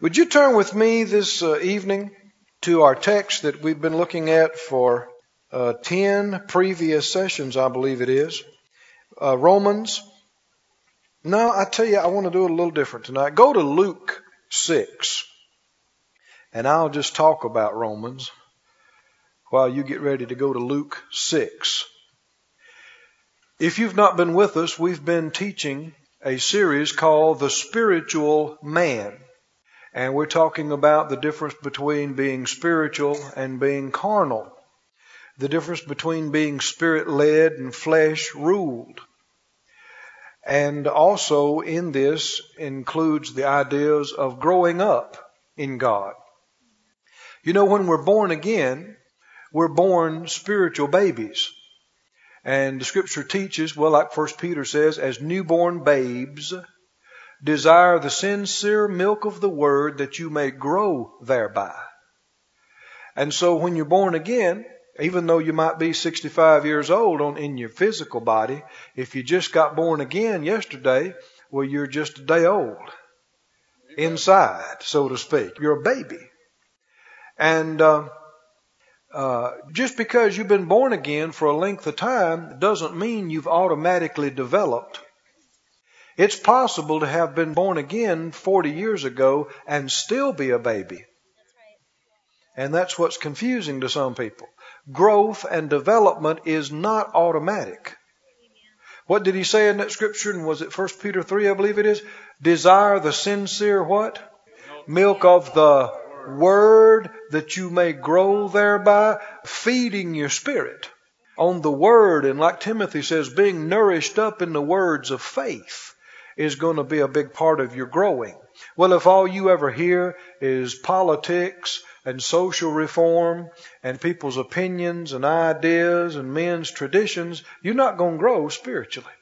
Would you turn with me this uh, evening to our text that we've been looking at for uh, 10 previous sessions, I believe it is? Uh, Romans. No, I tell you, I want to do it a little different tonight. Go to Luke 6, and I'll just talk about Romans while you get ready to go to Luke 6. If you've not been with us, we've been teaching a series called The Spiritual Man. And we're talking about the difference between being spiritual and being carnal. The difference between being spirit led and flesh ruled. And also in this includes the ideas of growing up in God. You know, when we're born again, we're born spiritual babies. And the scripture teaches, well, like First Peter says, as newborn babes, Desire the sincere milk of the word that you may grow thereby. And so when you're born again, even though you might be 65 years old on, in your physical body, if you just got born again yesterday, well, you're just a day old inside, so to speak. You're a baby. And uh, uh, just because you've been born again for a length of time doesn't mean you've automatically developed it's possible to have been born again 40 years ago and still be a baby. And that's what's confusing to some people. Growth and development is not automatic. What did he say in that scripture? And was it 1 Peter 3, I believe it is? Desire the sincere what? Milk of the word that you may grow thereby, feeding your spirit on the word. And like Timothy says, being nourished up in the words of faith is going to be a big part of your growing. Well, if all you ever hear is politics and social reform and people's opinions and ideas and men's traditions, you're not going to grow spiritually.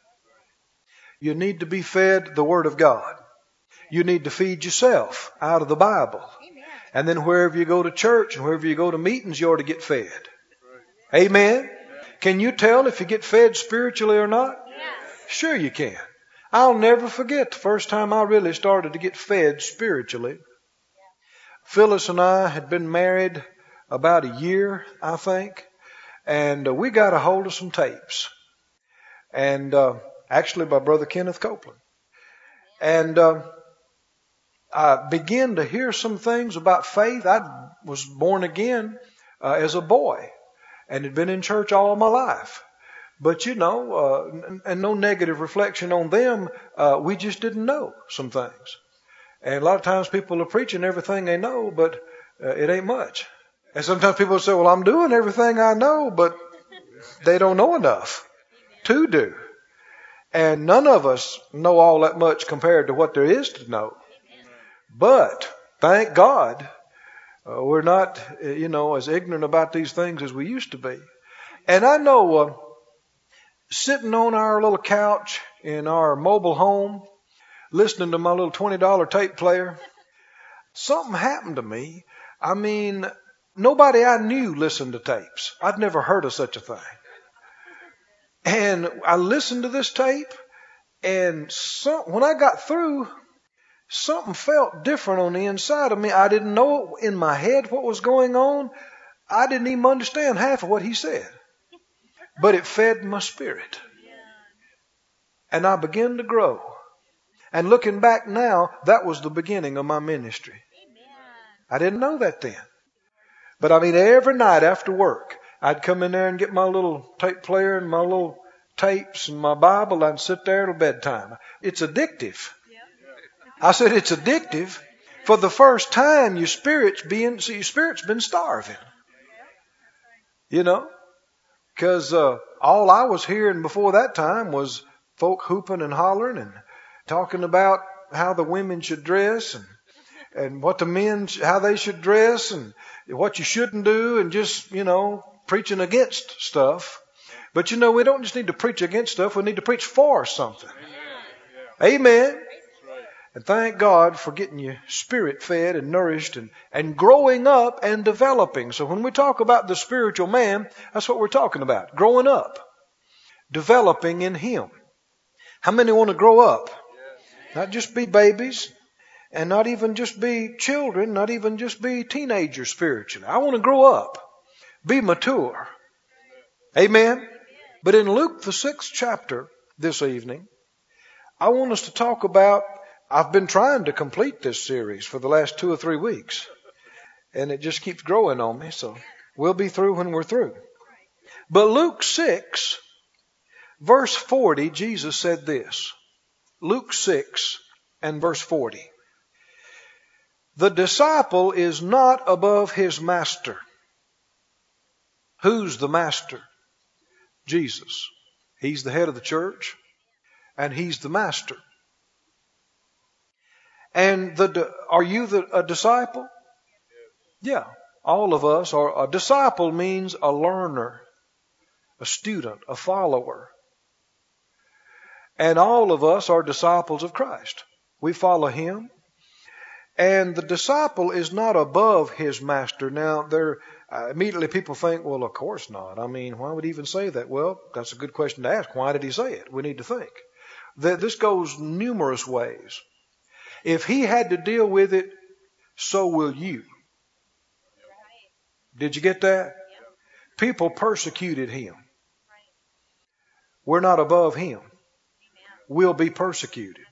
You need to be fed the Word of God. You need to feed yourself out of the Bible. And then wherever you go to church and wherever you go to meetings, you ought to get fed. Amen? Can you tell if you get fed spiritually or not? Sure you can. I'll never forget the first time I really started to get fed spiritually. Phyllis and I had been married about a year, I think, and uh, we got a hold of some tapes. And uh, actually by Brother Kenneth Copeland. And uh, I began to hear some things about faith. I was born again uh, as a boy and had been in church all my life. But you know, uh, and no negative reflection on them, uh, we just didn't know some things. And a lot of times people are preaching everything they know, but uh, it ain't much. And sometimes people say, well, I'm doing everything I know, but they don't know enough to do. And none of us know all that much compared to what there is to know. But thank God, uh, we're not, uh, you know, as ignorant about these things as we used to be. And I know, uh, sitting on our little couch in our mobile home, listening to my little $20 tape player, something happened to me. I mean, nobody I knew listened to tapes. I'd never heard of such a thing. And I listened to this tape, and some, when I got through, something felt different on the inside of me. I didn't know in my head what was going on. I didn't even understand half of what he said but it fed my spirit. And I began to grow. And looking back now, that was the beginning of my ministry. I didn't know that then. But I mean, every night after work, I'd come in there and get my little tape player and my little tapes and my Bible and sit there till bedtime. It's addictive. I said it's addictive. For the first time, your spirit's being, so your spirit's been starving. You know? Because uh, all I was hearing before that time was folk hooping and hollering and talking about how the women should dress and and what the men how they should dress and what you shouldn't do and just you know preaching against stuff. But you know we don't just need to preach against stuff. We need to preach for something. Amen. And thank God for getting you spirit fed and nourished and, and growing up and developing. So when we talk about the spiritual man, that's what we're talking about. Growing up. Developing in Him. How many want to grow up? Not just be babies. and not even just be children, not even just be teenagers spiritually. I want to grow up, be mature. Amen. But in Luke, the sixth chapter this evening, I want us to talk about. I've been trying to complete this series for the last two or three weeks, and it just keeps growing on me, so we'll be through when we're through. But Luke 6, verse 40, Jesus said this. Luke 6 and verse 40. The disciple is not above his master. Who's the master? Jesus. He's the head of the church and he's the master. And the are you the, a disciple? Yeah, all of us are. A disciple means a learner, a student, a follower. And all of us are disciples of Christ. We follow him. And the disciple is not above his master. Now, there uh, immediately people think, well, of course not. I mean, why would he even say that? Well, that's a good question to ask. Why did he say it? We need to think. That this goes numerous ways. If he had to deal with it, so will you. Did you get that? People persecuted him. We're not above him. We'll be persecuted.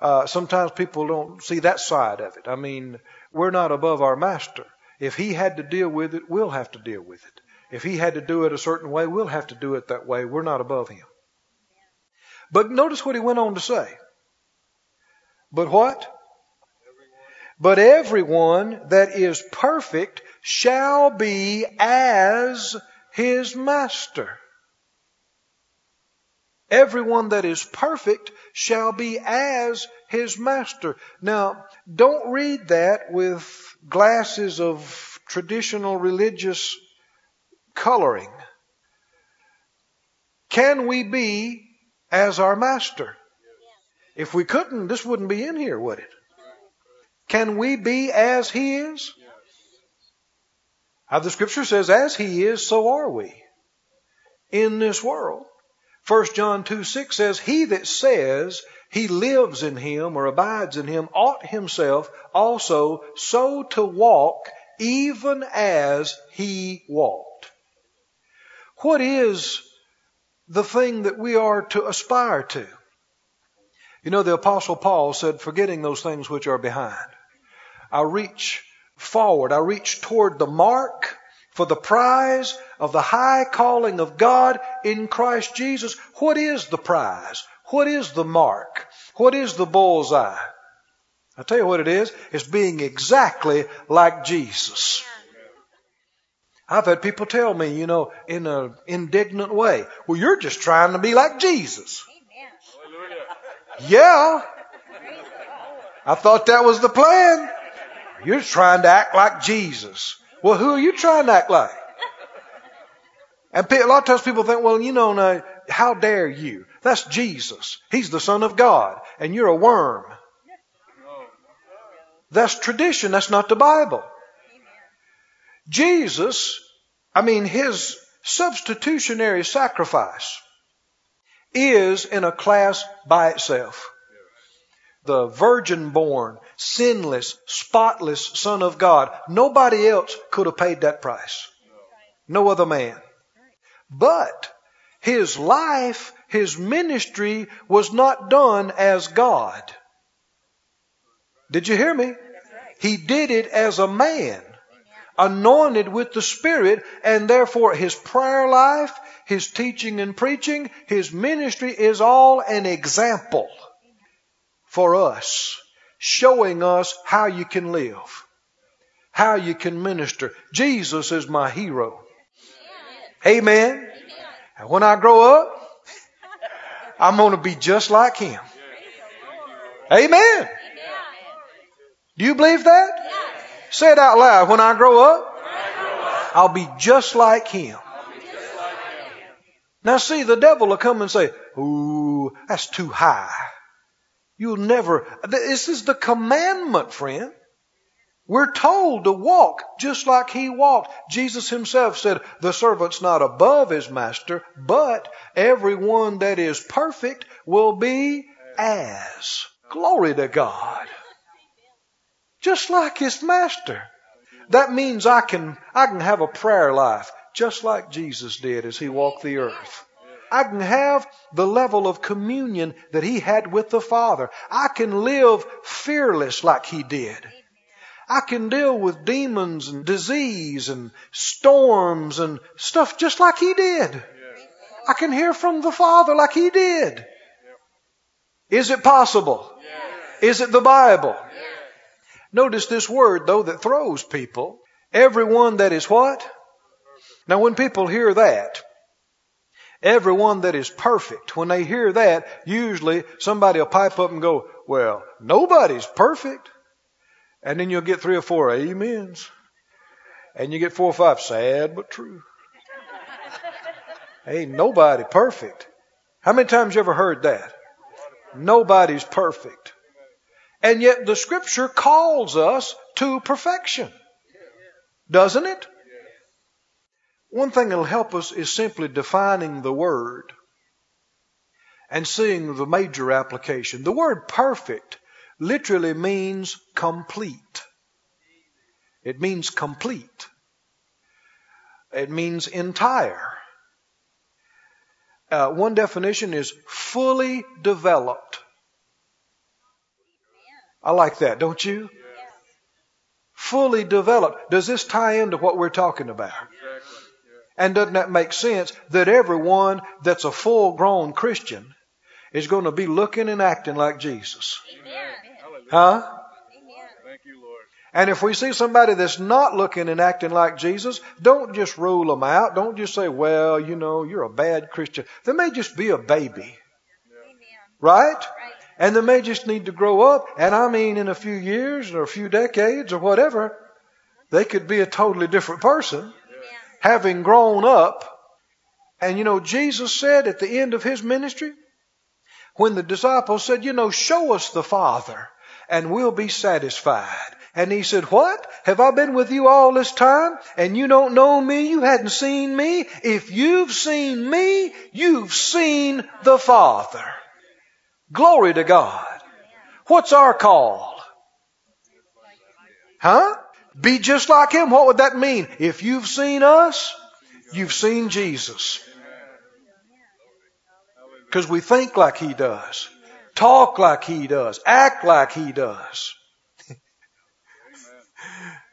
Uh, sometimes people don't see that side of it. I mean, we're not above our master. If he had to deal with it, we'll have to deal with it. If he had to do it a certain way, we'll have to do it that way. We're not above him. But notice what he went on to say. But what? But everyone that is perfect shall be as his master. Everyone that is perfect shall be as his master. Now, don't read that with glasses of traditional religious coloring. Can we be as our master? If we couldn't, this wouldn't be in here, would it? Can we be as he is? How the scripture says, as he is, so are we in this world. 1 John 2 6 says, He that says he lives in him or abides in him ought himself also so to walk even as he walked. What is the thing that we are to aspire to? You know, the Apostle Paul said, forgetting those things which are behind, I reach forward, I reach toward the mark for the prize of the high calling of God in Christ Jesus. What is the prize? What is the mark? What is the bullseye? I'll tell you what it is. It's being exactly like Jesus. I've had people tell me, you know, in an indignant way, well, you're just trying to be like Jesus. Yeah. I thought that was the plan. You're trying to act like Jesus. Well, who are you trying to act like? And a lot of times people think, well, you know, now, how dare you? That's Jesus. He's the Son of God, and you're a worm. That's tradition. That's not the Bible. Jesus, I mean, his substitutionary sacrifice is in a class by itself the virgin born, sinless, spotless Son of God. Nobody else could have paid that price. No other man. But his life, his ministry was not done as God. Did you hear me? He did it as a man, anointed with the Spirit, and therefore his prayer life, his teaching and preaching, his ministry is all an example for us, showing us how you can live, how you can minister. Jesus is my hero. Amen. And when I grow up, I'm going to be just like him. Amen. Do you believe that? Say it out loud. When I grow up, I'll be just like him. Now see, the devil will come and say, ooh, that's too high. You'll never, this is the commandment, friend. We're told to walk just like he walked. Jesus himself said, the servant's not above his master, but everyone that is perfect will be as. Glory to God. Just like his master. That means I can, I can have a prayer life just like Jesus did as he walked the earth. I can have the level of communion that he had with the Father. I can live fearless like he did. I can deal with demons and disease and storms and stuff just like he did. I can hear from the Father like he did. Is it possible? Is it the Bible? Notice this word though that throws people. Everyone that is what? Now when people hear that, everyone that is perfect, when they hear that, usually somebody will pipe up and go, well, nobody's perfect. And then you'll get three or four amens. And you get four or five sad but true. Ain't nobody perfect. How many times you ever heard that? Nobody's perfect. And yet the scripture calls us to perfection. Doesn't it? One thing that'll help us is simply defining the word and seeing the major application. The word perfect literally means complete. It means complete. It means entire. Uh, one definition is fully developed. I like that, don't you? Fully developed. Does this tie into what we're talking about? And doesn't that make sense that everyone that's a full grown Christian is going to be looking and acting like Jesus? Amen. Huh? Amen. Thank you, Lord. And if we see somebody that's not looking and acting like Jesus, don't just rule them out. Don't just say, well, you know, you're a bad Christian. They may just be a baby. Right? right? And they may just need to grow up. And I mean, in a few years or a few decades or whatever, they could be a totally different person, having grown up. And you know, Jesus said at the end of his ministry, when the disciples said, you know, show us the Father and we'll be satisfied. And he said, What? Have I been with you all this time and you don't know me? You hadn't seen me? If you've seen me, you've seen the Father. Glory to God. What's our call? Huh? Be just like Him. What would that mean? If you've seen us, you've seen Jesus. Because we think like He does talk like he does, act like he does.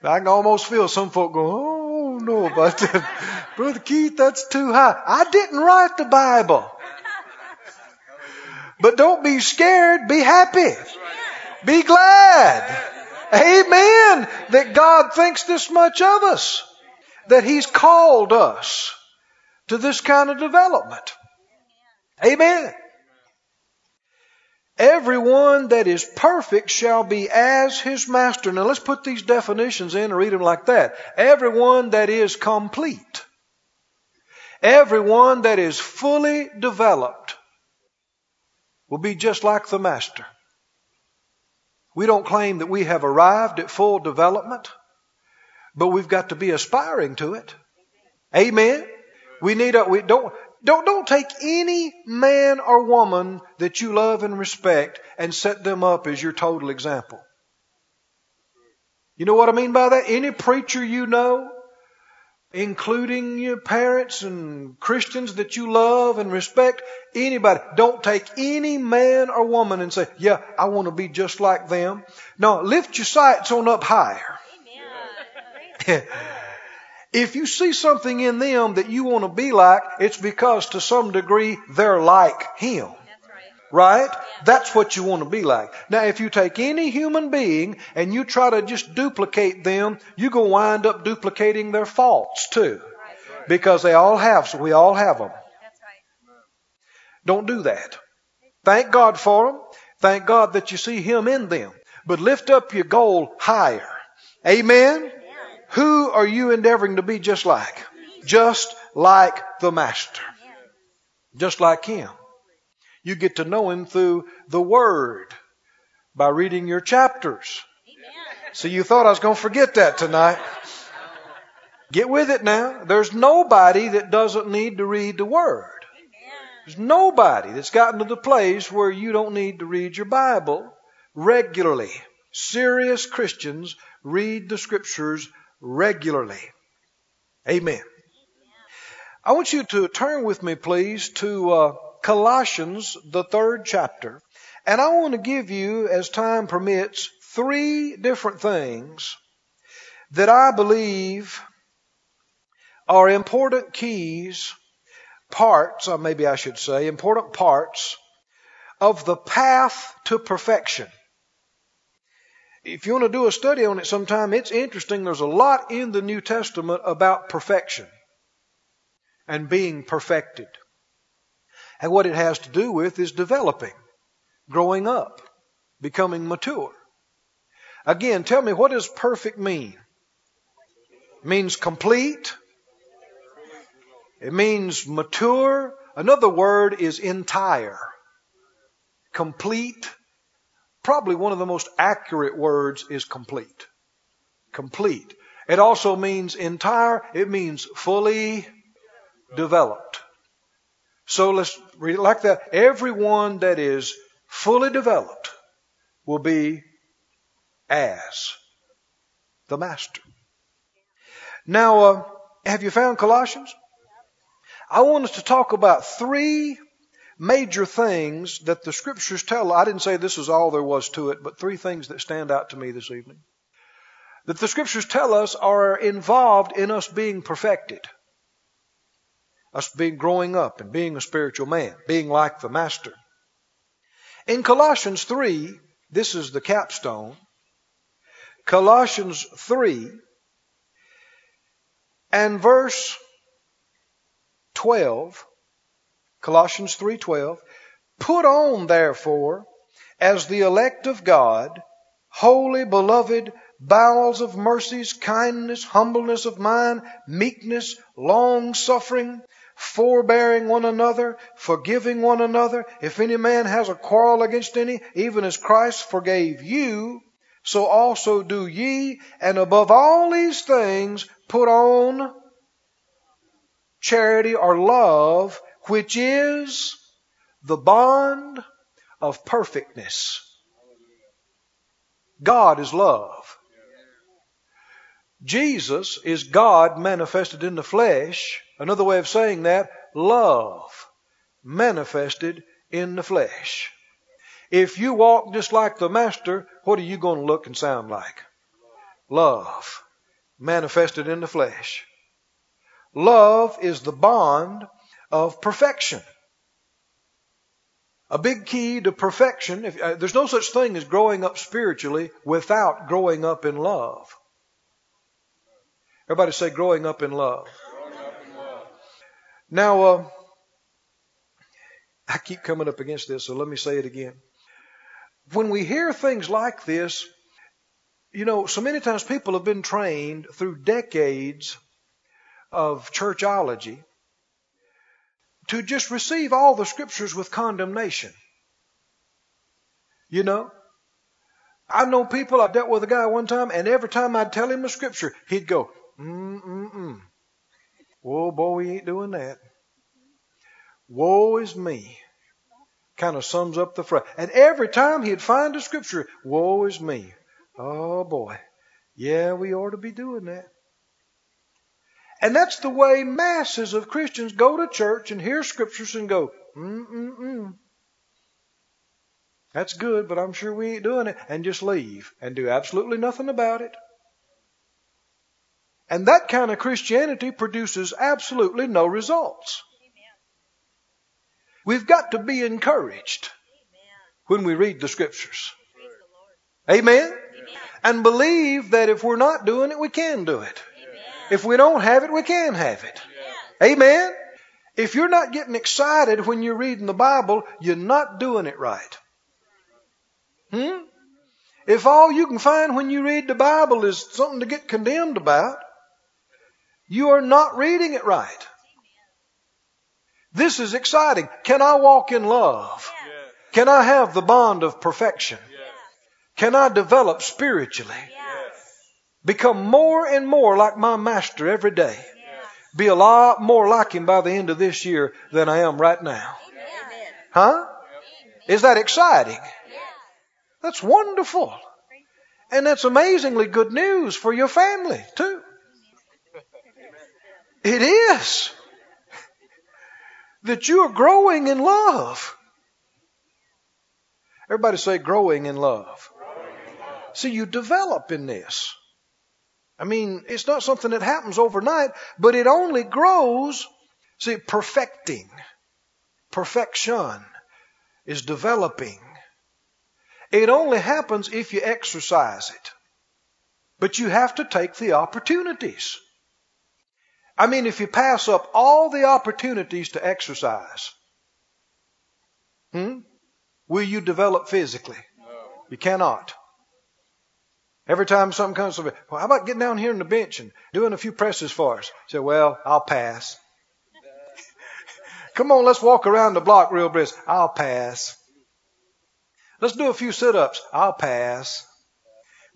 I can almost feel some folk going, oh no that. Brother Keith, that's too high. I didn't write the Bible. But don't be scared, be happy. Be glad. Amen. That God thinks this much of us. That He's called us to this kind of development. Amen. Everyone that is perfect shall be as his master. Now let's put these definitions in and read them like that. Everyone that is complete. Everyone that is fully developed will be just like the master. We don't claim that we have arrived at full development, but we've got to be aspiring to it. Amen. We need a, we don't, don't, don't take any man or woman that you love and respect and set them up as your total example. You know what I mean by that? Any preacher you know, including your parents and Christians that you love and respect, anybody, don't take any man or woman and say, yeah, I want to be just like them. No, lift your sights on up higher. If you see something in them that you want to be like, it's because to some degree they're like Him. Right? That's what you want to be like. Now, if you take any human being and you try to just duplicate them, you're going to wind up duplicating their faults too. Because they all have, so we all have them. Don't do that. Thank God for them. Thank God that you see Him in them. But lift up your goal higher. Amen? Who are you endeavoring to be just like? Just like the Master. Just like Him. You get to know Him through the Word by reading your chapters. So you thought I was going to forget that tonight. Get with it now. There's nobody that doesn't need to read the Word. There's nobody that's gotten to the place where you don't need to read your Bible regularly. serious Christians read the scriptures regularly. Amen. I want you to turn with me, please, to uh, Colossians, the third chapter. And I want to give you, as time permits, three different things that I believe are important keys, parts, or maybe I should say, important parts of the path to perfection. If you want to do a study on it sometime, it's interesting. There's a lot in the New Testament about perfection and being perfected. And what it has to do with is developing, growing up, becoming mature. Again, tell me, what does perfect mean? It means complete. It means mature. Another word is entire. Complete. Probably one of the most accurate words is complete. Complete. It also means entire. It means fully developed. So let's read it like that. Everyone that is fully developed will be as the master. Now, uh, have you found Colossians? I want us to talk about three major things that the scriptures tell. I didn't say this is all there was to it, but three things that stand out to me this evening. That the scriptures tell us are involved in us being perfected us being growing up and being a spiritual man, being like the master. In Colossians 3, this is the capstone. Colossians 3 and verse 12, Colossians 3:12, put on therefore as the elect of God, holy beloved bowels of mercies, kindness, humbleness of mind, meekness, long suffering, forbearing one another, forgiving one another. If any man has a quarrel against any, even as Christ forgave you, so also do ye. And above all these things, put on charity or love, which is the bond of perfectness. God is love. Jesus is God manifested in the flesh. Another way of saying that, love manifested in the flesh. If you walk just like the Master, what are you going to look and sound like? Love manifested in the flesh. Love is the bond of perfection. A big key to perfection, if, uh, there's no such thing as growing up spiritually without growing up in love. Everybody say growing up in love. Now, uh, I keep coming up against this, so let me say it again. When we hear things like this, you know, so many times people have been trained through decades of churchology to just receive all the scriptures with condemnation. You know? I know people, I dealt with a guy one time, and every time I'd tell him a scripture, he'd go, Mm-mm-mm. Whoa, boy, we ain't doing that. Woe is me. Kind of sums up the phrase. And every time he'd find a scripture, woe is me. Oh boy. Yeah, we ought to be doing that. And that's the way masses of Christians go to church and hear scriptures and go, mm-mm-mm. That's good, but I'm sure we ain't doing it. And just leave and do absolutely nothing about it. And that kind of Christianity produces absolutely no results. We've got to be encouraged when we read the scriptures. Amen? And believe that if we're not doing it, we can do it. If we don't have it, we can have it. Amen? If you're not getting excited when you're reading the Bible, you're not doing it right. Hmm? If all you can find when you read the Bible is something to get condemned about, you are not reading it right. This is exciting. Can I walk in love? Can I have the bond of perfection? Can I develop spiritually? Become more and more like my master every day. Be a lot more like him by the end of this year than I am right now. Huh? Is that exciting? That's wonderful. And that's amazingly good news for your family, too. It is. That you are growing in love. Everybody say growing in love. See, you develop in this. I mean, it's not something that happens overnight, but it only grows. See, perfecting, perfection is developing. It only happens if you exercise it. But you have to take the opportunities. I mean, if you pass up all the opportunities to exercise, hmm, will you develop physically? No. You cannot. Every time something comes to me, well, how about getting down here on the bench and doing a few presses for us? I say, well, I'll pass. Come on, let's walk around the block real brisk. I'll pass. Let's do a few sit-ups. I'll pass.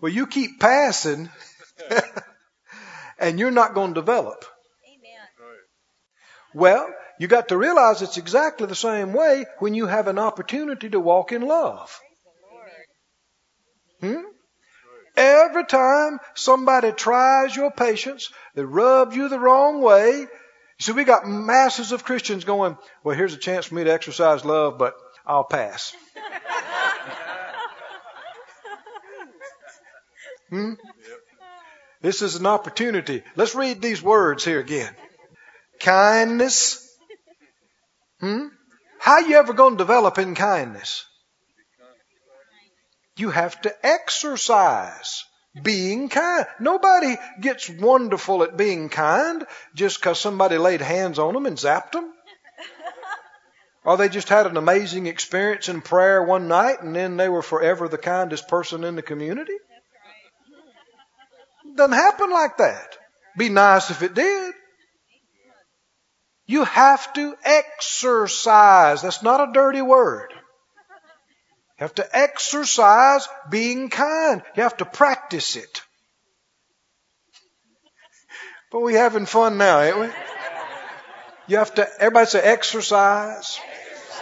Well, you keep passing and you're not going to develop. Well, you got to realize it's exactly the same way when you have an opportunity to walk in love. Hmm? Every time somebody tries your patience, they rub you the wrong way. So we got masses of Christians going, well, here's a chance for me to exercise love, but I'll pass. hmm? This is an opportunity. Let's read these words here again kindness. Hmm? How you ever going to develop in kindness? You have to exercise being kind. Nobody gets wonderful at being kind just because somebody laid hands on them and zapped them. Or they just had an amazing experience in prayer one night and then they were forever the kindest person in the community. Doesn't happen like that. Be nice if it did. You have to exercise. That's not a dirty word. You have to exercise being kind. You have to practice it. But we're having fun now, ain't we? You have to, everybody say exercise, exercise.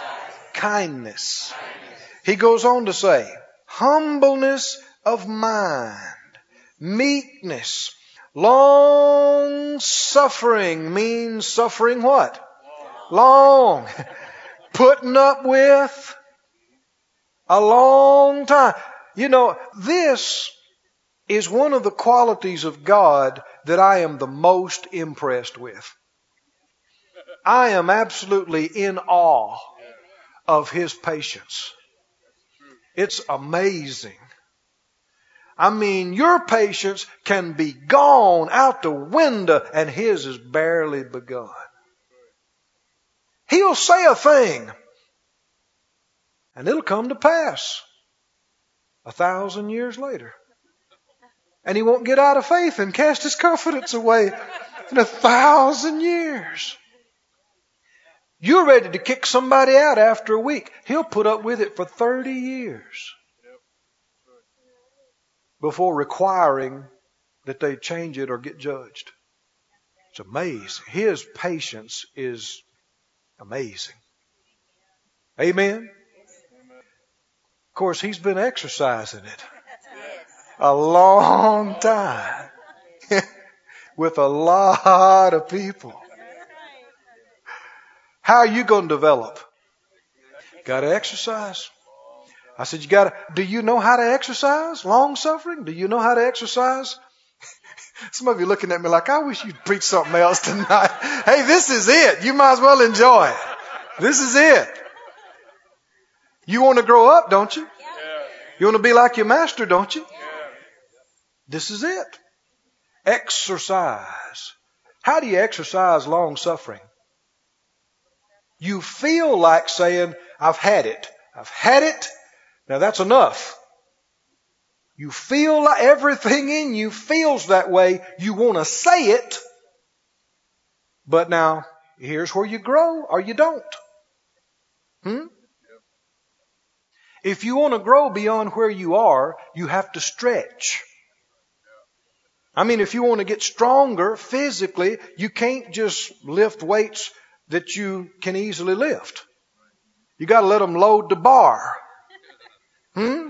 Kindness. kindness. He goes on to say, humbleness of mind, meekness, Long suffering means suffering what? Long. Putting up with a long time. You know, this is one of the qualities of God that I am the most impressed with. I am absolutely in awe of His patience. It's amazing. I mean, your patience can be gone out the window and his is barely begun. He'll say a thing and it'll come to pass a thousand years later. And he won't get out of faith and cast his confidence away in a thousand years. You're ready to kick somebody out after a week. He'll put up with it for 30 years before requiring that they change it or get judged. It's amazing. His patience is amazing. Amen. Of course, he's been exercising it a long time with a lot of people. How are you going to develop? Got to exercise. I said, you gotta, do you know how to exercise long suffering? Do you know how to exercise? Some of you looking at me like, I wish you'd preach something else tonight. hey, this is it. You might as well enjoy it. This is it. You want to grow up, don't you? You want to be like your master, don't you? This is it. Exercise. How do you exercise long suffering? You feel like saying, I've had it. I've had it. Now that's enough. You feel like everything in you feels that way. You want to say it. But now, here's where you grow or you don't. Hmm? If you want to grow beyond where you are, you have to stretch. I mean, if you want to get stronger physically, you can't just lift weights that you can easily lift. You got to let them load the bar. Hmm?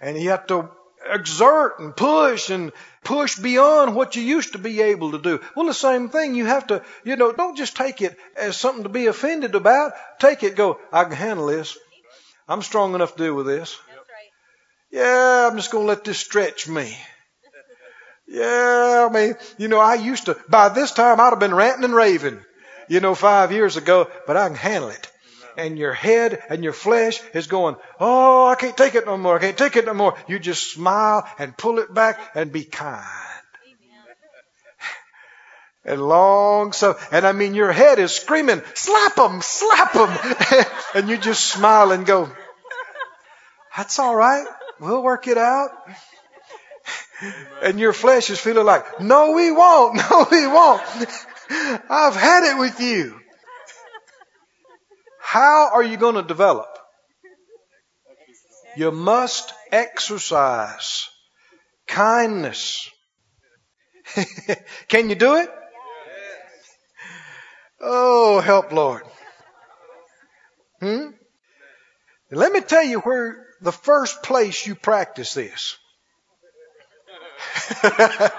And you have to exert and push and push beyond what you used to be able to do. Well, the same thing. You have to, you know, don't just take it as something to be offended about. Take it, go, I can handle this. I'm strong enough to deal with this. Yeah, I'm just going to let this stretch me. Yeah, I mean, you know, I used to, by this time I'd have been ranting and raving, you know, five years ago, but I can handle it. And your head and your flesh is going, oh, I can't take it no more. I can't take it no more. You just smile and pull it back and be kind. And long so, and I mean, your head is screaming, slap them, slap them. and you just smile and go, that's all right. We'll work it out. And your flesh is feeling like, no, we won't. No, we won't. I've had it with you. How are you going to develop? You must exercise kindness. Can you do it? Oh, help, Lord. Hmm? Let me tell you where the first place you practice this.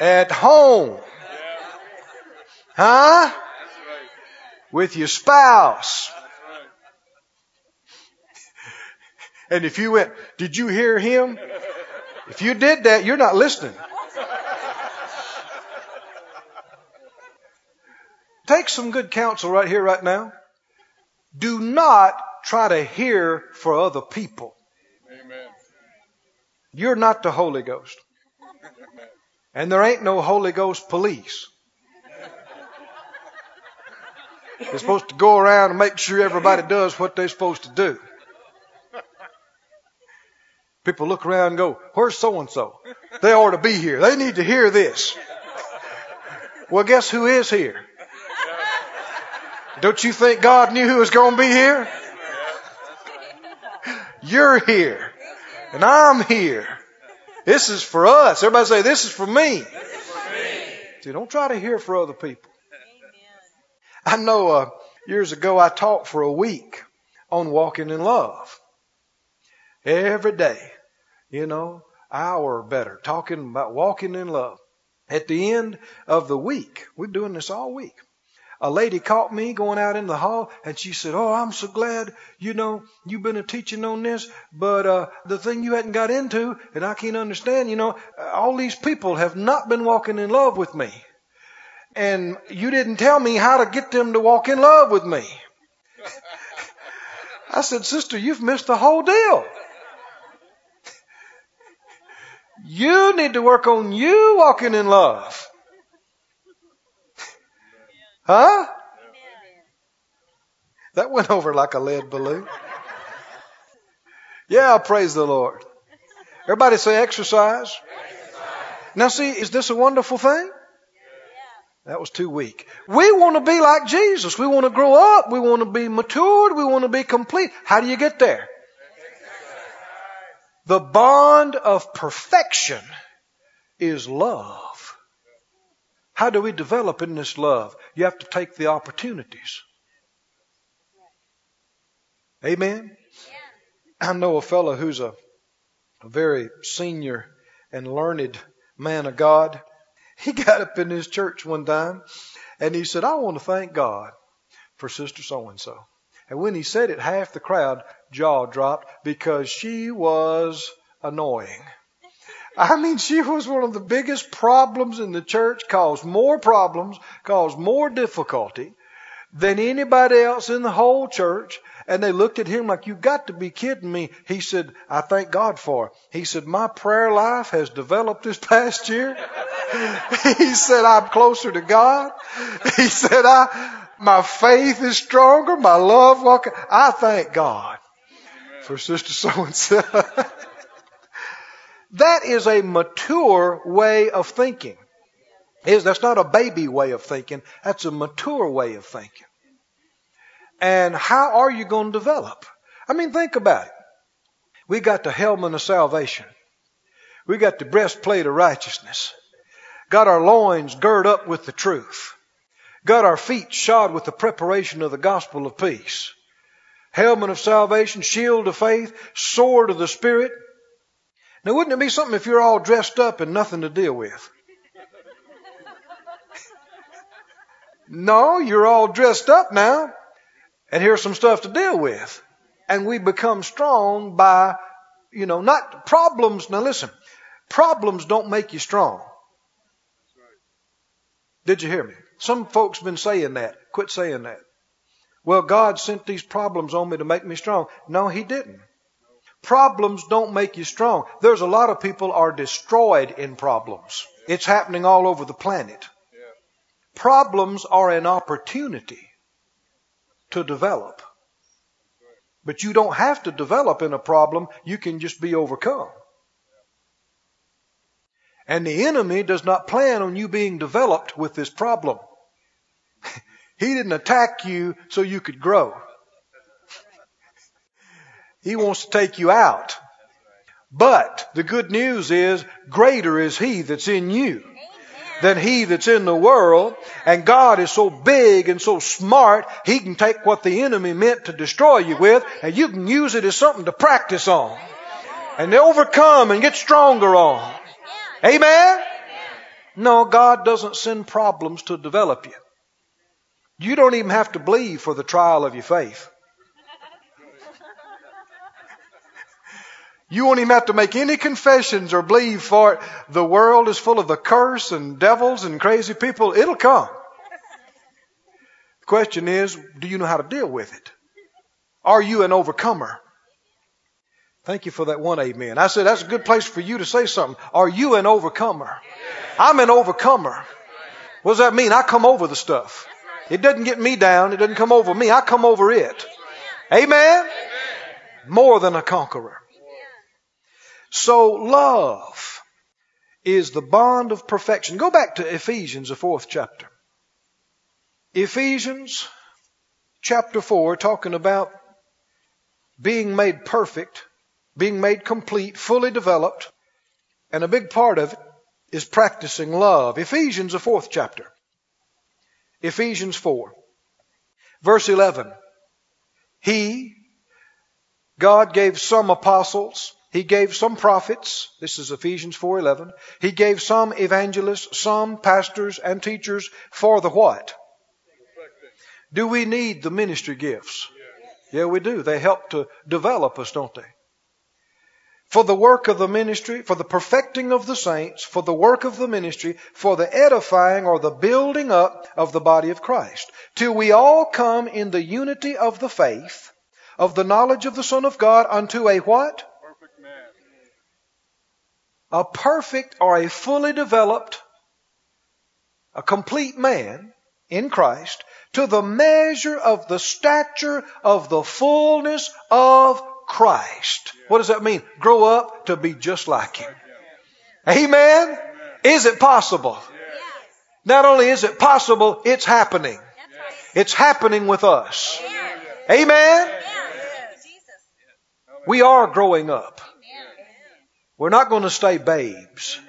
At home. Huh? With your spouse. And if you went, did you hear him? If you did that, you're not listening. Take some good counsel right here, right now. Do not try to hear for other people. Amen. You're not the Holy Ghost. And there ain't no Holy Ghost police. They're supposed to go around and make sure everybody does what they're supposed to do. People look around and go, Where's so and so? They ought to be here. They need to hear this. Well, guess who is here? Don't you think God knew who was going to be here? You're here. And I'm here. This is for us. Everybody say, This is for me. See, don't try to hear for other people. I know uh, years ago I taught for a week on walking in love. Every day, you know, hour or better, talking about walking in love. At the end of the week, we're doing this all week a lady caught me going out in the hall and she said, Oh, I'm so glad, you know, you've been a teaching on this, but, uh, the thing you hadn't got into, and I can't understand, you know, all these people have not been walking in love with me. And you didn't tell me how to get them to walk in love with me. I said, Sister, you've missed the whole deal. You need to work on you walking in love. Huh? That went over like a lead balloon. Yeah, praise the Lord. Everybody say exercise. exercise. Now, see, is this a wonderful thing? That was too weak. We want to be like Jesus. We want to grow up. We want to be matured. We want to be complete. How do you get there? The bond of perfection is love. How do we develop in this love? You have to take the opportunities. Amen? I know a fellow who's a, a very senior and learned man of God. He got up in his church one time and he said, I want to thank God for Sister So and so. And when he said it, half the crowd jaw dropped because she was annoying. I mean, she was one of the biggest problems in the church, caused more problems, caused more difficulty than anybody else in the whole church. And they looked at him like, you got to be kidding me. He said, I thank God for it. He said, my prayer life has developed this past year. he said, I'm closer to God. He said, I, my faith is stronger. My love walking. I thank God for Sister So and so. That is a mature way of thinking. Is that's not a baby way of thinking. That's a mature way of thinking. And how are you going to develop? I mean, think about it. We got the helmet of salvation. We got the breastplate of righteousness. Got our loins girt up with the truth. Got our feet shod with the preparation of the gospel of peace. helmet of salvation, shield of faith, sword of the Spirit. Now, wouldn't it be something if you're all dressed up and nothing to deal with? No, you're all dressed up now, and here's some stuff to deal with. And we become strong by, you know, not problems. Now, listen, problems don't make you strong. Did you hear me? Some folks been saying that. Quit saying that. Well, God sent these problems on me to make me strong. No, He didn't. Problems don't make you strong. There's a lot of people are destroyed in problems. It's happening all over the planet. Problems are an opportunity to develop. But you don't have to develop in a problem. You can just be overcome. And the enemy does not plan on you being developed with this problem. he didn't attack you so you could grow. He wants to take you out. But the good news is greater is he that's in you than he that's in the world. And God is so big and so smart, he can take what the enemy meant to destroy you with and you can use it as something to practice on and to overcome and get stronger on. Amen? No, God doesn't send problems to develop you. You don't even have to believe for the trial of your faith. You won't even have to make any confessions or believe for it. The world is full of the curse and devils and crazy people. It'll come. The question is, do you know how to deal with it? Are you an overcomer? Thank you for that one amen. I said that's a good place for you to say something. Are you an overcomer? I'm an overcomer. What does that mean? I come over the stuff. It doesn't get me down. It doesn't come over me. I come over it. Amen? More than a conqueror. So love is the bond of perfection. Go back to Ephesians, the fourth chapter. Ephesians chapter 4, talking about being made perfect being made complete, fully developed, and a big part of it is practicing love. Ephesians, the fourth chapter. Ephesians 4, verse 11. He, God gave some apostles, He gave some prophets. This is Ephesians 4:11. He gave some evangelists, some pastors and teachers for the what? Do we need the ministry gifts? Yeah, we do. They help to develop us, don't they? for the work of the ministry, for the perfecting of the saints, for the work of the ministry, for the edifying or the building up of the body of Christ, till we all come in the unity of the faith, of the knowledge of the Son of God, unto a what? Perfect man. A perfect or a fully developed, a complete man in Christ, to the measure of the stature of the fullness of Christ. What does that mean? Grow up to be just like Him. Amen? Is it possible? Not only is it possible, it's happening. It's happening with us. Amen? We are growing up. We're not going to stay babes.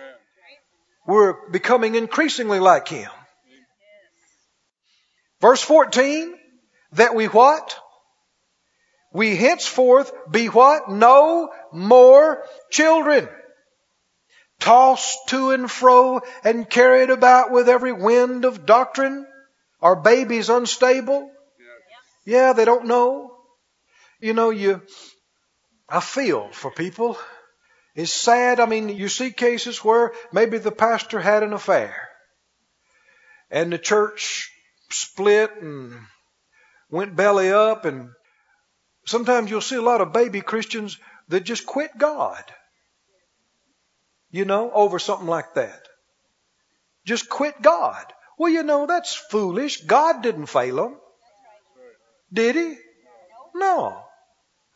We're becoming increasingly like Him. Verse 14, that we what? We henceforth be what? No more children. Tossed to and fro and carried about with every wind of doctrine. Are babies unstable? Yeah, they don't know. You know, you, I feel for people. It's sad. I mean, you see cases where maybe the pastor had an affair and the church split and went belly up and Sometimes you'll see a lot of baby Christians that just quit God. You know, over something like that. Just quit God. Well, you know, that's foolish. God didn't fail them. Did he? No.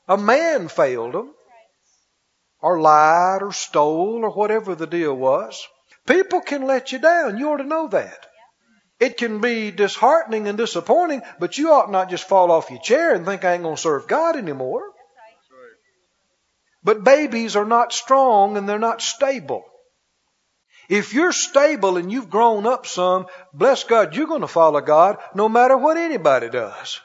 A man failed them. Or lied or stole or whatever the deal was. People can let you down. You ought to know that. It can be disheartening and disappointing, but you ought not just fall off your chair and think I ain't going to serve God anymore. But babies are not strong and they're not stable. If you're stable and you've grown up some, bless God, you're going to follow God no matter what anybody does.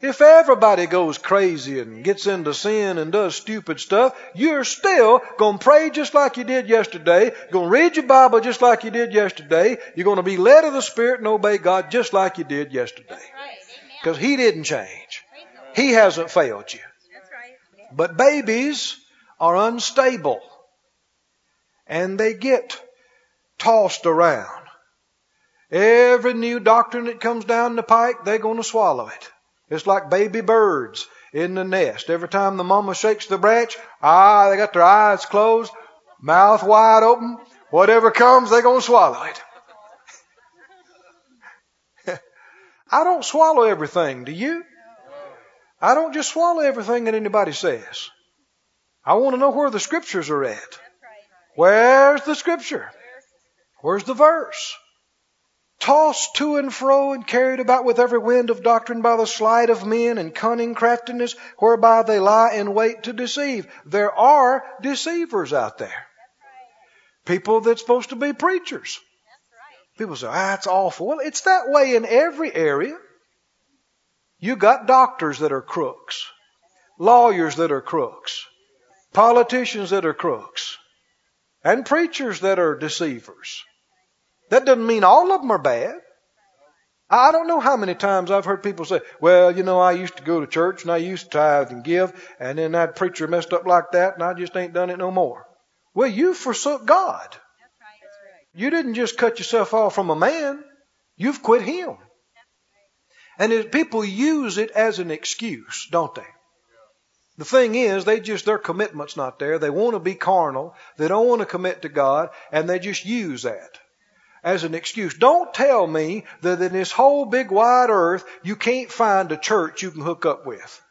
If everybody goes crazy and gets into sin and does stupid stuff, you're still going to pray just like you did yesterday. Going to read your Bible just like you did yesterday. You're going to be led of the Spirit and obey God just like you did yesterday. Because He didn't change. He hasn't failed you. But babies are unstable and they get tossed around. Every new doctrine that comes down the pike, they're going to swallow it. It's like baby birds in the nest. Every time the mama shakes the branch, ah, they got their eyes closed, mouth wide open. Whatever comes, they're going to swallow it. I don't swallow everything, do you? I don't just swallow everything that anybody says. I want to know where the scriptures are at. Where's the scripture? Where's the verse? Tossed to and fro and carried about with every wind of doctrine by the sleight of men and cunning craftiness whereby they lie in wait to deceive. There are deceivers out there. People that's supposed to be preachers. People say, ah, that's awful. Well, it's that way in every area. You got doctors that are crooks, lawyers that are crooks, politicians that are crooks, and preachers that are deceivers. That doesn't mean all of them are bad. I don't know how many times I've heard people say, well, you know, I used to go to church and I used to tithe and give, and then that preacher messed up like that and I just ain't done it no more. Well, you forsook God. You didn't just cut yourself off from a man. You've quit him. And people use it as an excuse, don't they? The thing is, they just, their commitment's not there. They want to be carnal. They don't want to commit to God, and they just use that as an excuse. Don't tell me that in this whole big wide earth you can't find a church you can hook up with.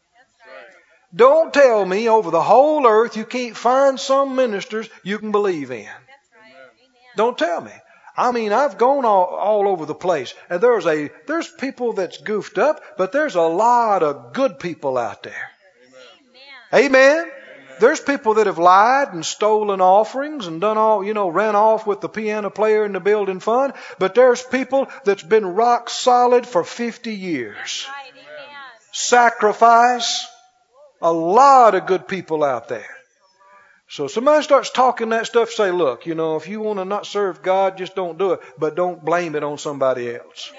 Don't tell me over the whole earth you can't find some ministers you can believe in. Don't tell me. I mean, I've gone all, all over the place, and there's a there's people that's goofed up, but there's a lot of good people out there. Amen. Amen. There's people that have lied and stolen offerings and done all, you know, ran off with the piano player in the building fund. But there's people that's been rock solid for 50 years. Sacrifice. A lot of good people out there. So somebody starts talking that stuff, say, look, you know, if you want to not serve God, just don't do it. But don't blame it on somebody else.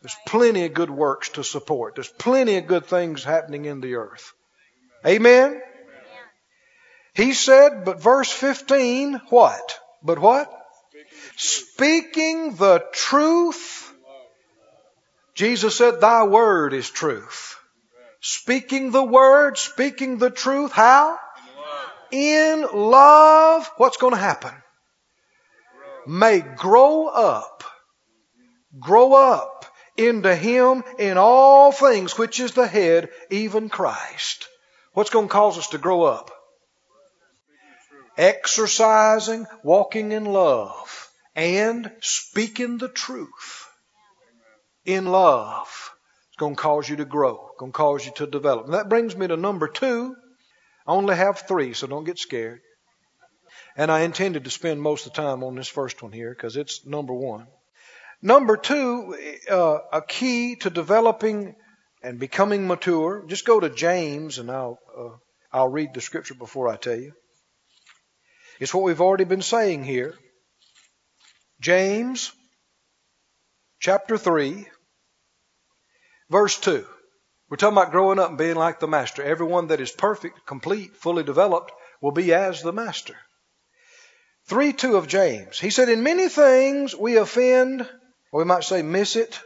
There's plenty of good works to support. There's plenty of good things happening in the earth. Amen? He said, but verse 15, what? But what? Speaking the truth. Jesus said, Thy word is truth. Speaking the word, speaking the truth. How? In love. What's going to happen? May grow up. Grow up into Him in all things, which is the head, even Christ. What's going to cause us to grow up? Exercising, walking in love, and speaking the truth in love. It's going to cause you to grow, going to cause you to develop. And that brings me to number two. I only have three, so don't get scared. And I intended to spend most of the time on this first one here because it's number one. Number two, uh, a key to developing and becoming mature. Just go to James, and I'll uh, I'll read the scripture before I tell you. It's what we've already been saying here. James chapter 3, verse 2. We're talking about growing up and being like the master. Everyone that is perfect, complete, fully developed will be as the master. 3 2 of James. He said, In many things we offend, or we might say miss it.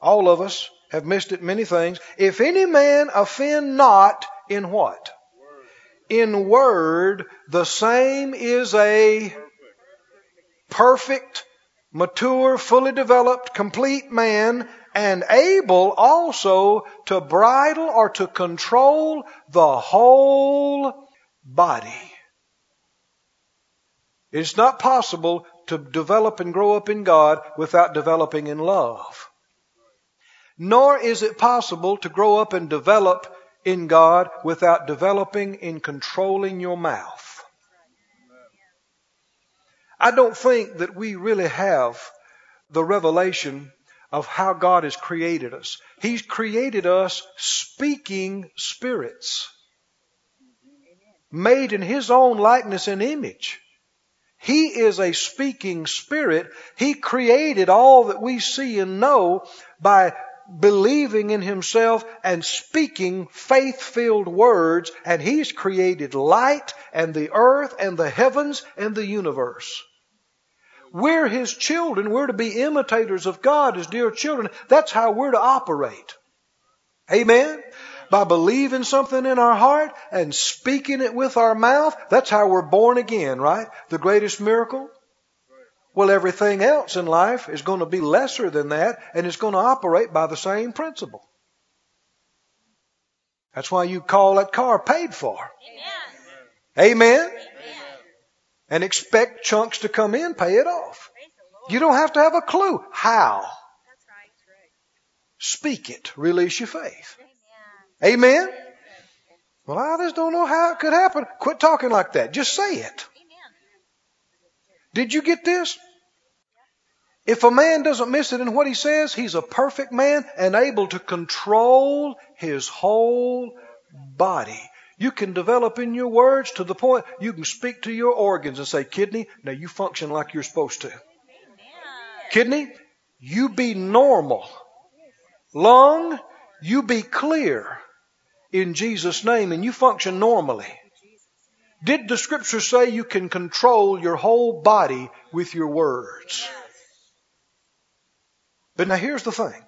All of us have missed it many things. If any man offend not in what? In word, the same is a perfect, mature, fully developed, complete man, and able also to bridle or to control the whole body. It's not possible to develop and grow up in God without developing in love. Nor is it possible to grow up and develop in God without developing in controlling your mouth. I don't think that we really have the revelation of how God has created us. He's created us speaking spirits, made in His own likeness and image. He is a speaking spirit. He created all that we see and know by believing in himself and speaking faith filled words, and he's created light and the earth and the heavens and the universe. We're his children. We're to be imitators of God as dear children. That's how we're to operate. Amen? By believing something in our heart and speaking it with our mouth. That's how we're born again, right? The greatest miracle well, everything else in life is going to be lesser than that, and it's going to operate by the same principle. That's why you call that car paid for. Amen. Amen. Amen. And expect chunks to come in, pay it off. You don't have to have a clue. How? Right. Speak it. Release your faith. Amen. Amen. Well, I just don't know how it could happen. Quit talking like that. Just say it. Did you get this? If a man doesn't miss it in what he says, he's a perfect man and able to control his whole body. You can develop in your words to the point you can speak to your organs and say, Kidney, now you function like you're supposed to. Amen. Kidney, you be normal. Lung, you be clear in Jesus' name and you function normally. Did the scripture say you can control your whole body with your words? But now here's the thing.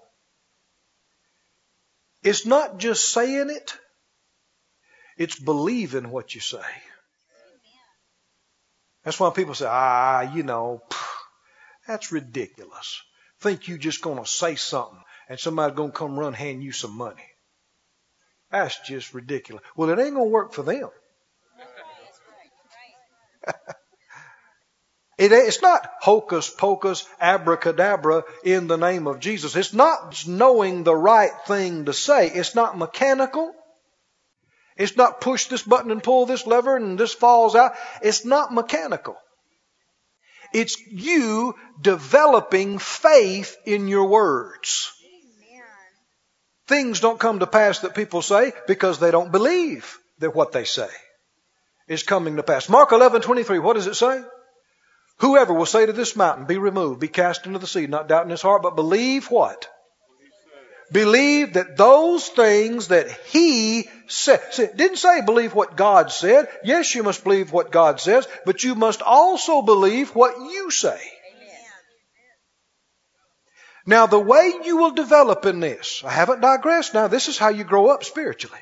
It's not just saying it, it's believing what you say. That's why people say, ah, you know, that's ridiculous. Think you're just gonna say something and somebody's gonna come run hand you some money. That's just ridiculous. Well, it ain't gonna work for them. It, it's not hocus pocus, abracadabra in the name of Jesus. It's not knowing the right thing to say. It's not mechanical. It's not push this button and pull this lever and this falls out. It's not mechanical. It's you developing faith in your words. Things don't come to pass that people say because they don't believe that what they say is coming to pass. Mark 11, 23, what does it say? Whoever will say to this mountain, be removed, be cast into the sea, not doubt in his heart, but believe what? Believe that those things that he said. See, didn't say believe what God said. Yes, you must believe what God says, but you must also believe what you say. Now, the way you will develop in this, I haven't digressed now, this is how you grow up spiritually.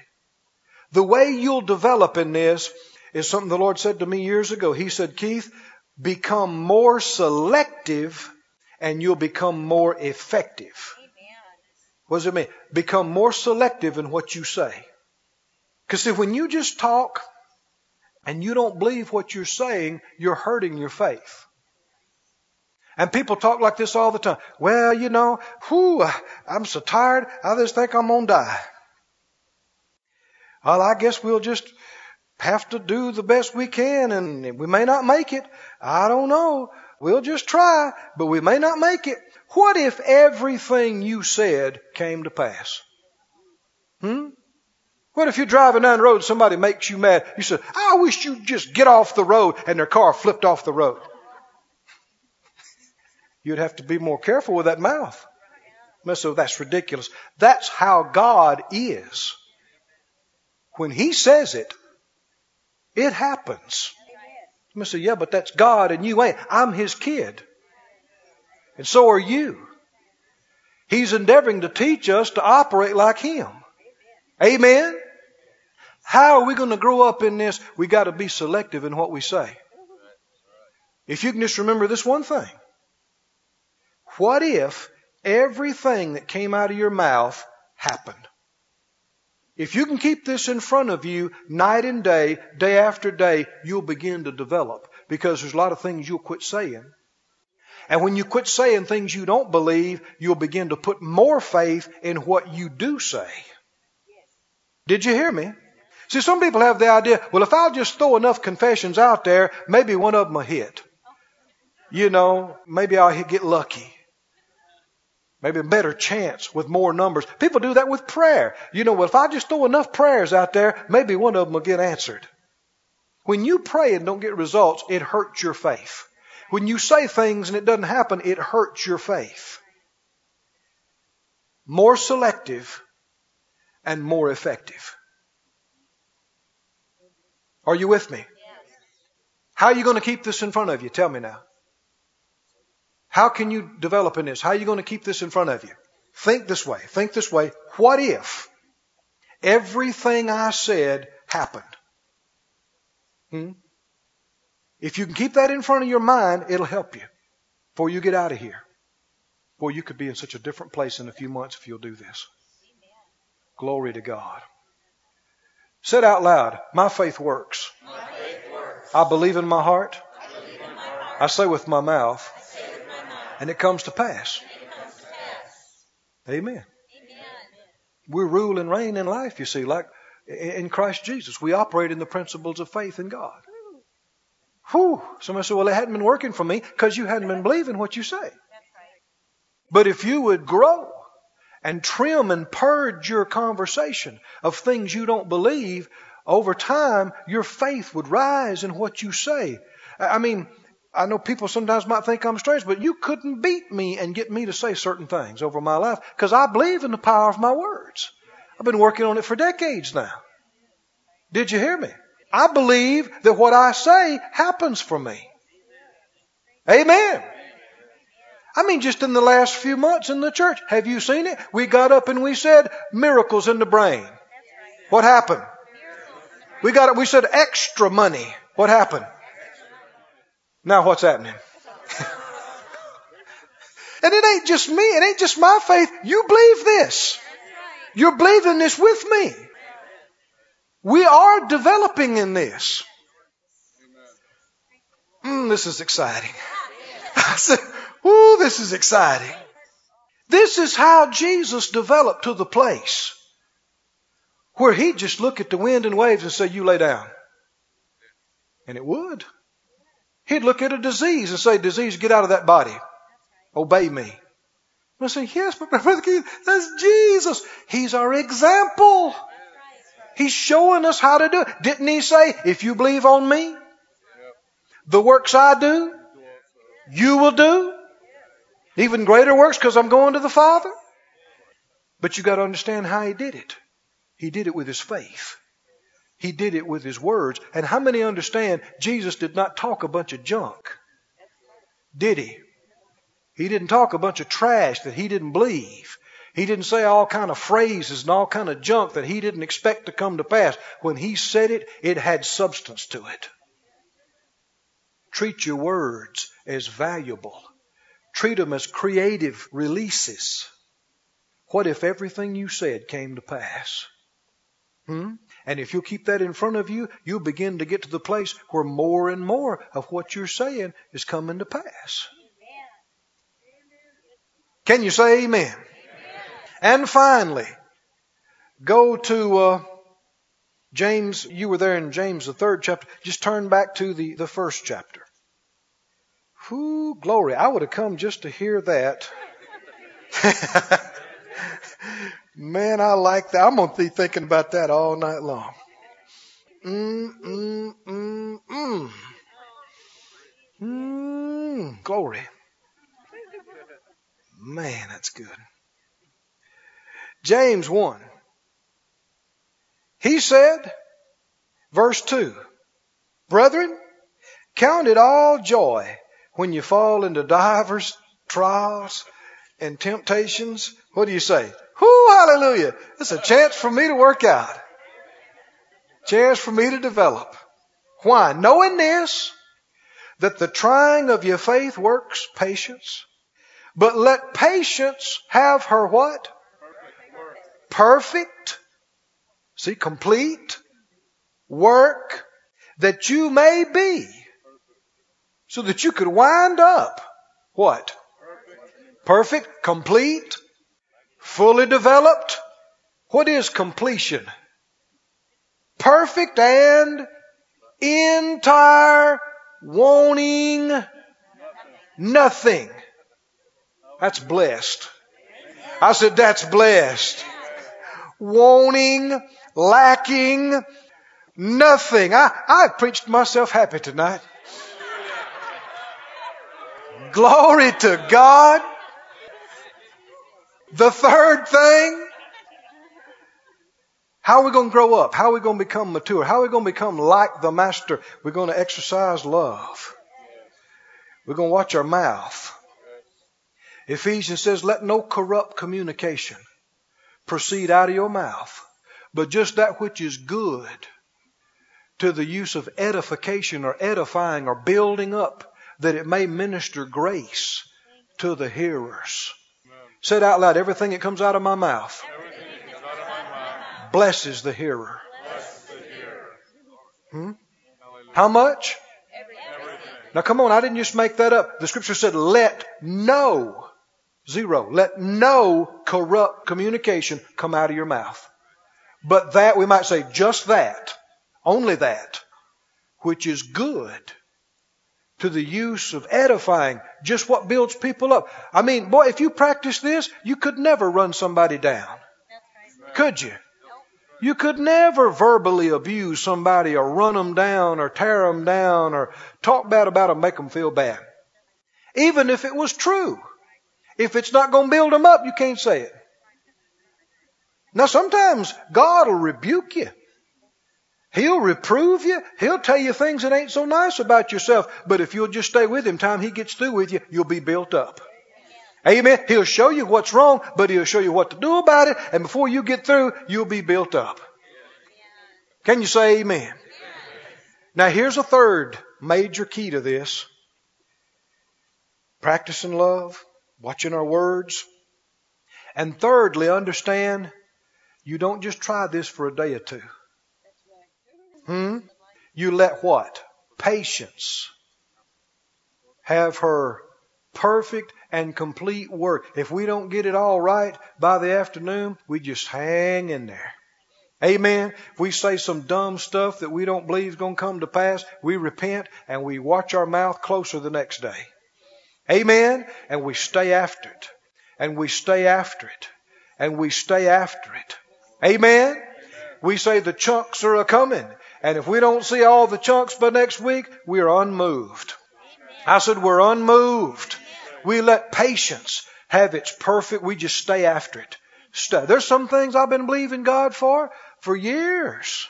The way you'll develop in this is something the Lord said to me years ago. He said, Keith, become more selective and you'll become more effective. What does it mean? Become more selective in what you say. Because see, when you just talk and you don't believe what you're saying, you're hurting your faith. And people talk like this all the time. Well, you know, whew, I'm so tired, I just think I'm gonna die. Well, I guess we'll just have to do the best we can and we may not make it. I don't know. We'll just try, but we may not make it. What if everything you said came to pass? Hmm? What if you're driving down the road and somebody makes you mad? You say, I wish you'd just get off the road and their car flipped off the road. You'd have to be more careful with that mouth. So that's ridiculous. That's how God is. When He says it, it happens. You say, yeah, but that's God and you ain't. I'm His kid. And so are you. He's endeavoring to teach us to operate like Him. Amen? How are we going to grow up in this? We got to be selective in what we say. If you can just remember this one thing. What if everything that came out of your mouth happened? If you can keep this in front of you night and day, day after day, you'll begin to develop because there's a lot of things you'll quit saying. And when you quit saying things you don't believe, you'll begin to put more faith in what you do say. Did you hear me? See, some people have the idea, well, if I'll just throw enough confessions out there, maybe one of them will hit. You know, maybe I'll get lucky. Maybe a better chance with more numbers. People do that with prayer. You know, well, if I just throw enough prayers out there, maybe one of them will get answered. When you pray and don't get results, it hurts your faith. When you say things and it doesn't happen, it hurts your faith. More selective and more effective. Are you with me? How are you going to keep this in front of you? Tell me now. How can you develop in this? How are you going to keep this in front of you? Think this way. Think this way. What if everything I said happened? Hmm? If you can keep that in front of your mind, it'll help you before you get out of here. Boy, you could be in such a different place in a few months if you'll do this. Glory to God. Said out loud, my faith works. My faith works. I believe in my heart. I believe in my heart. I say with my mouth, I say with my mouth. And it comes to pass. Comes to pass. Amen. Amen. We rule and reign in life, you see, like in Christ Jesus. We operate in the principles of faith in God. Whew. Somebody said, well, it hadn't been working for me because you hadn't been believing what you say. But if you would grow and trim and purge your conversation of things you don't believe, over time, your faith would rise in what you say. I mean, I know people sometimes might think I'm strange, but you couldn't beat me and get me to say certain things over my life because I believe in the power of my words. I've been working on it for decades now. Did you hear me? I believe that what I say happens for me. Amen. I mean, just in the last few months in the church, have you seen it? We got up and we said miracles in the brain. What happened? We got it. We said extra money. What happened? Now what's happening? and it ain't just me. It ain't just my faith. You believe this. You're believing this with me. We are developing in this. Mm, this is exciting. I said, Ooh, this is exciting. This is how Jesus developed to the place where he'd just look at the wind and waves and say, You lay down. And it would. He'd look at a disease and say, Disease, get out of that body. Obey me. I say, Yes, but Brother Keith, that's Jesus. He's our example. He's showing us how to do it. Didn't he say, If you believe on me, the works I do, you will do? Even greater works because I'm going to the Father? But you got to understand how he did it. He did it with his faith. He did it with his words. And how many understand Jesus did not talk a bunch of junk? Did he? He didn't talk a bunch of trash that he didn't believe. He didn't say all kind of phrases and all kind of junk that he didn't expect to come to pass. When he said it, it had substance to it. Treat your words as valuable. Treat them as creative releases. What if everything you said came to pass? Hmm? And if you'll keep that in front of you, you'll begin to get to the place where more and more of what you're saying is coming to pass. Can you say amen? amen. And finally, go to uh, James. You were there in James, the third chapter. Just turn back to the, the first chapter. Whoo, glory. I would have come just to hear that. Man, I like that. I'm going to be thinking about that all night long. Mm, mm, mm, mm. Mm, glory. Man, that's good. James 1. He said, verse 2, Brethren, count it all joy when you fall into divers trials and temptations. What do you say? Whoo, hallelujah. It's a chance for me to work out. Chance for me to develop. Why? Knowing this, that the trying of your faith works patience. But let patience have her what? Perfect. See, complete work that you may be. So that you could wind up what? Perfect, complete, fully developed. What is completion? Perfect and entire wanting nothing. That's blessed. I said, that's blessed. Wanting, lacking, nothing. I, I preached myself happy tonight. Glory to God. The third thing, how are we going to grow up? How are we going to become mature? How are we going to become like the Master? We're going to exercise love. We're going to watch our mouth. Ephesians says, let no corrupt communication proceed out of your mouth, but just that which is good to the use of edification or edifying or building up, that it may minister grace to the hearers. Say it out loud. Everything that comes out of my mouth blesses the hearer. Hmm? How much? Now come on, I didn't just make that up. The scripture said, let no, zero, let no corrupt communication come out of your mouth. But that, we might say, just that, only that, which is good to the use of edifying, just what builds people up. I mean, boy, if you practice this, you could never run somebody down. Could you? You could never verbally abuse somebody or run them down or tear them down or talk bad about them, make them feel bad. Even if it was true. If it's not going to build them up, you can't say it. Now sometimes God will rebuke you. He'll reprove you. He'll tell you things that ain't so nice about yourself. But if you'll just stay with him, time he gets through with you, you'll be built up. Amen. He'll show you what's wrong, but he'll show you what to do about it. And before you get through, you'll be built up. Can you say amen? Now here's a third major key to this. Practicing love, watching our words. And thirdly, understand you don't just try this for a day or two. Hmm? You let what? Patience have her perfect and complete work. If we don't get it all right by the afternoon, we just hang in there. Amen. If we say some dumb stuff that we don't believe is going to come to pass, we repent and we watch our mouth closer the next day. Amen. And we stay after it. And we stay after it. And we stay after it. Amen. We say the chunks are a coming. And if we don't see all the chunks by next week, we're unmoved. I said we're unmoved. We let patience have its perfect, we just stay after it. There's some things I've been believing God for for years.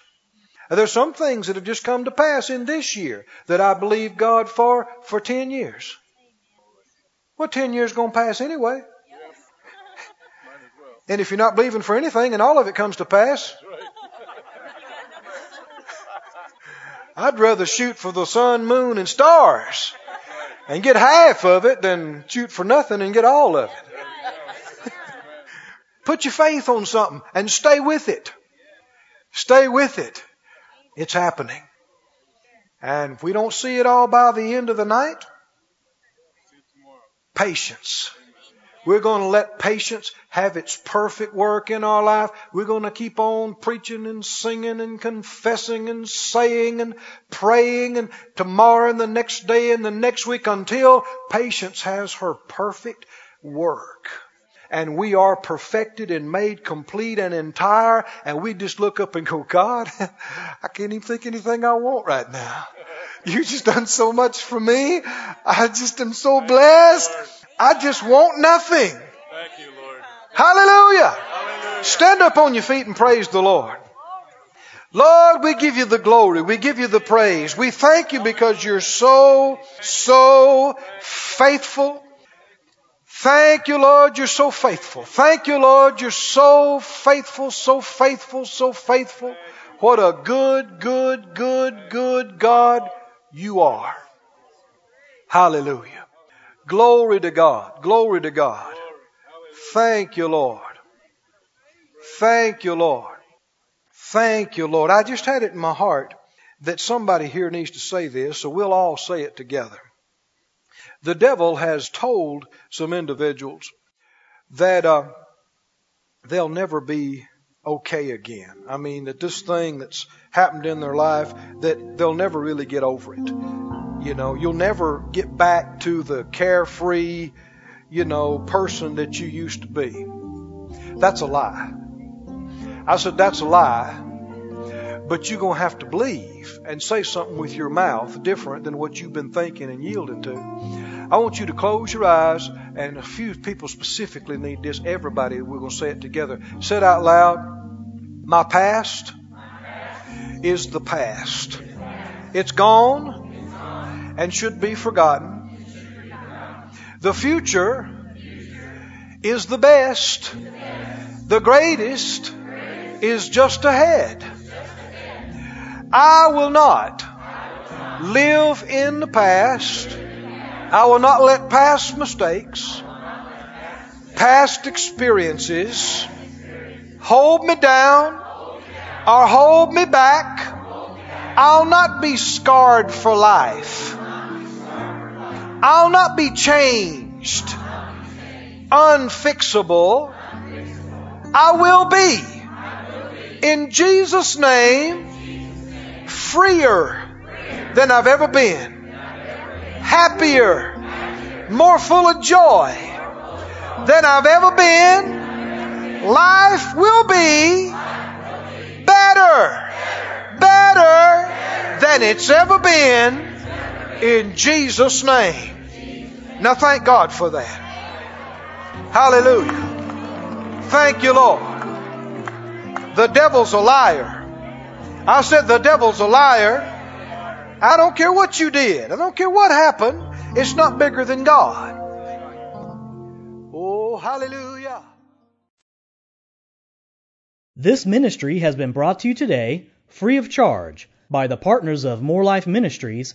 There's some things that have just come to pass in this year that I believe God for for 10 years. Well, 10 years going to pass anyway. And if you're not believing for anything and all of it comes to pass, I'd rather shoot for the sun, moon, and stars and get half of it than shoot for nothing and get all of it. Put your faith on something and stay with it. Stay with it. It's happening. And if we don't see it all by the end of the night, patience. We're going to let patience have its perfect work in our life. We're going to keep on preaching and singing and confessing and saying and praying and tomorrow and the next day and the next week until patience has her perfect work. And we are perfected and made complete and entire. And we just look up and go, God, I can't even think anything I want right now. You just done so much for me. I just am so blessed. I just want nothing. Thank you, Lord. Hallelujah. Hallelujah. Stand up on your feet and praise the Lord. Lord, we give you the glory. We give you the praise. We thank you because you're so, so faithful. Thank you, Lord, you're so faithful. Thank you, Lord, you're so faithful, so faithful, so faithful. What a good, good, good, good God you are. Hallelujah. Glory to God. Glory to God. Thank you, Lord. Thank you, Lord. Thank you, Lord. I just had it in my heart that somebody here needs to say this, so we'll all say it together. The devil has told some individuals that uh, they'll never be okay again. I mean, that this thing that's happened in their life, that they'll never really get over it. You know, you'll never get back to the carefree, you know, person that you used to be. That's a lie. I said, That's a lie. But you're going to have to believe and say something with your mouth different than what you've been thinking and yielding to. I want you to close your eyes, and a few people specifically need this. Everybody, we're going to say it together. Say it out loud. My past is the past. It's gone and should be forgotten. The future is the best. The greatest is just ahead. I will not live in the past. I will not let past mistakes, past experiences hold me down or hold me back. I'll not be scarred for life. I'll not be changed, unfixable. I will be, in Jesus' name, freer than I've ever been, happier, more full of joy than I've ever been. Life will be better, better than it's ever been in Jesus' name. Now thank God for that. Hallelujah. Thank you, Lord. The devil's a liar. I said the devil's a liar. I don't care what you did. I don't care what happened. It's not bigger than God. Oh, hallelujah. This ministry has been brought to you today free of charge by the partners of Moore Life Ministries